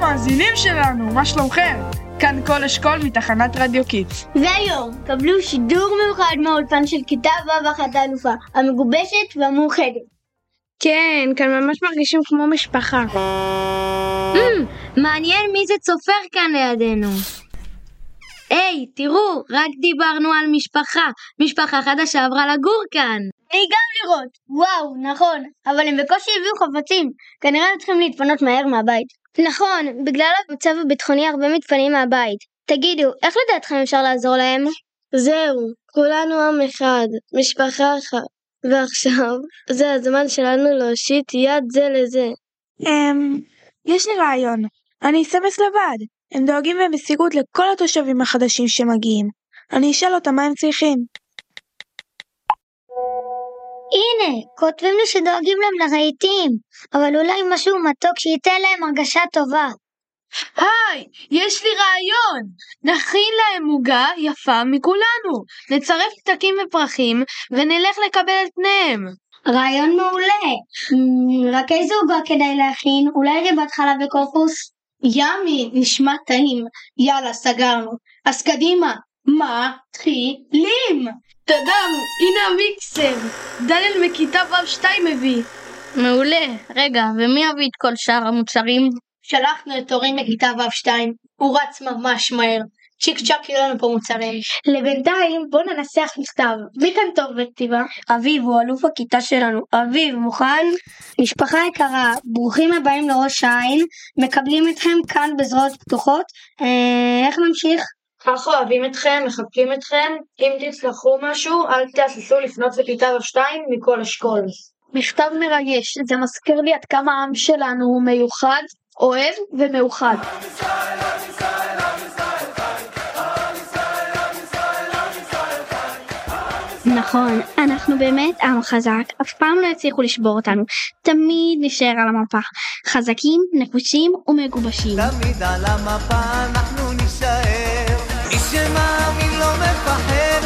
מאזינים שלנו, מה שלומכם? כאן קול אשכול מתחנת רדיו Kids. והיום קבלו שידור מיוחד מהאולפן של כיתה ו' אחת האלופה, המגובשת והמאוחדת. כן, כאן ממש מרגישים כמו משפחה. Hmm, מעניין מי זה צופר כאן לידינו. היי, תראו, רק דיברנו על משפחה. משפחה חדשה עברה לגור כאן. אני גם לראות. וואו, נכון. אבל הם בקושי הביאו חפצים. כנראה הם צריכים להתפנות מהר מהבית. נכון, בגלל המצב הביטחוני הרבה מתפנים מהבית. תגידו, איך לדעתכם אפשר לעזור להם? זהו, כולנו עם אחד, משפחה אחת. ועכשיו, זה הזמן שלנו להושיט יד זה לזה. אמ... יש לי רעיון. אני אסמס לבד. הם דואגים במסירות לכל התושבים החדשים שמגיעים. אני אשאל אותם מה הם צריכים. הנה, כותבים לי שדואגים להם לרהיטים, אבל אולי משהו מתוק שייתן להם הרגשה טובה. היי, יש לי רעיון! נכין להם עוגה יפה מכולנו. נצרף פתקים ופרחים ונלך לקבל את פניהם. רעיון מעולה. רק איזה עוגה כדאי להכין? אולי ריבת חלב וקורקוס? ימי, נשמע טעים. יאללה, סגרנו. אז קדימה, מתחילים! תדם, הנה המיקסר. דניאל מכיתה ו'2 מביא. מעולה. רגע, ומי יביא את כל שאר המוצרים? שלחנו את הורים מכיתה ו'2, הוא רץ ממש מהר. צ'יק צ'אק יהיו לנו פה מוצרים. לבינתיים בוא ננסח מכתב. מי כאן טוב בכתיבה? אביב הוא אלוף הכיתה שלנו. אביב, מוכן? משפחה יקרה, ברוכים הבאים לראש העין, מקבלים אתכם כאן בזרועות פתוחות. אה, איך נמשיך? ככה אוהבים אתכם, מחבקים אתכם. אם תצטרכו משהו, אל תהססו לפנות לכיתה ו'2 מכל אשכול. מכתב מרגש, זה מזכיר לי עד כמה העם שלנו הוא מיוחד, אוהב ומאוחד. נכון, אנחנו באמת עם חזק, אף פעם לא יצליחו לשבור אותנו, תמיד נשאר על המפה, חזקים, נחושים ומגובשים. תמיד על המפה אנחנו נישאר, מי שמאמין לא מפחד,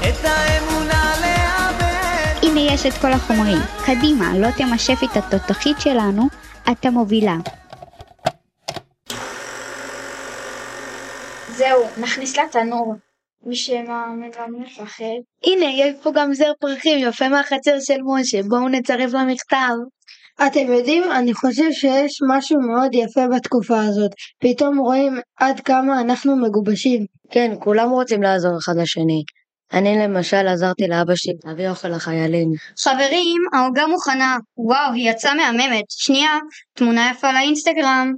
את האמונה לאבד. הנה יש את כל החומרים, קדימה, לא תמשף את התותחית שלנו, אתה מובילה. זהו, נכניס לתנור. שמאמין לא מפחד. הנה, יש פה גם זר פרחים יפה מהחצר של משה, בואו נצרף למכתב. אתם יודעים, אני חושב שיש משהו מאוד יפה בתקופה הזאת. פתאום רואים עד כמה אנחנו מגובשים. כן, כולם רוצים לעזור אחד לשני. אני למשל עזרתי לאבא שלי להביא אוכל לחיילים. חברים, העוגה מוכנה. וואו, היא יצאה מהממת. שנייה, תמונה יפה לאינסטגרם.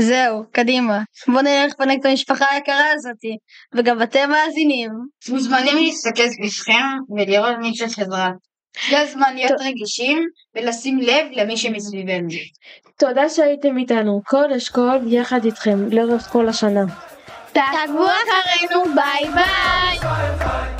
זהו, קדימה. בוא נלך את המשפחה היקרה הזאתי. וגם אתם מאזינים. מוזמנים להסתכל סביבכם ולראות מי של חברה. זה הזמן להיות רגישים ולשים לב למי שמסביבנו. תודה שהייתם איתנו, קול אשכול יחד איתכם לאורך כל השנה. תעקבו אחרינו, ביי ביי!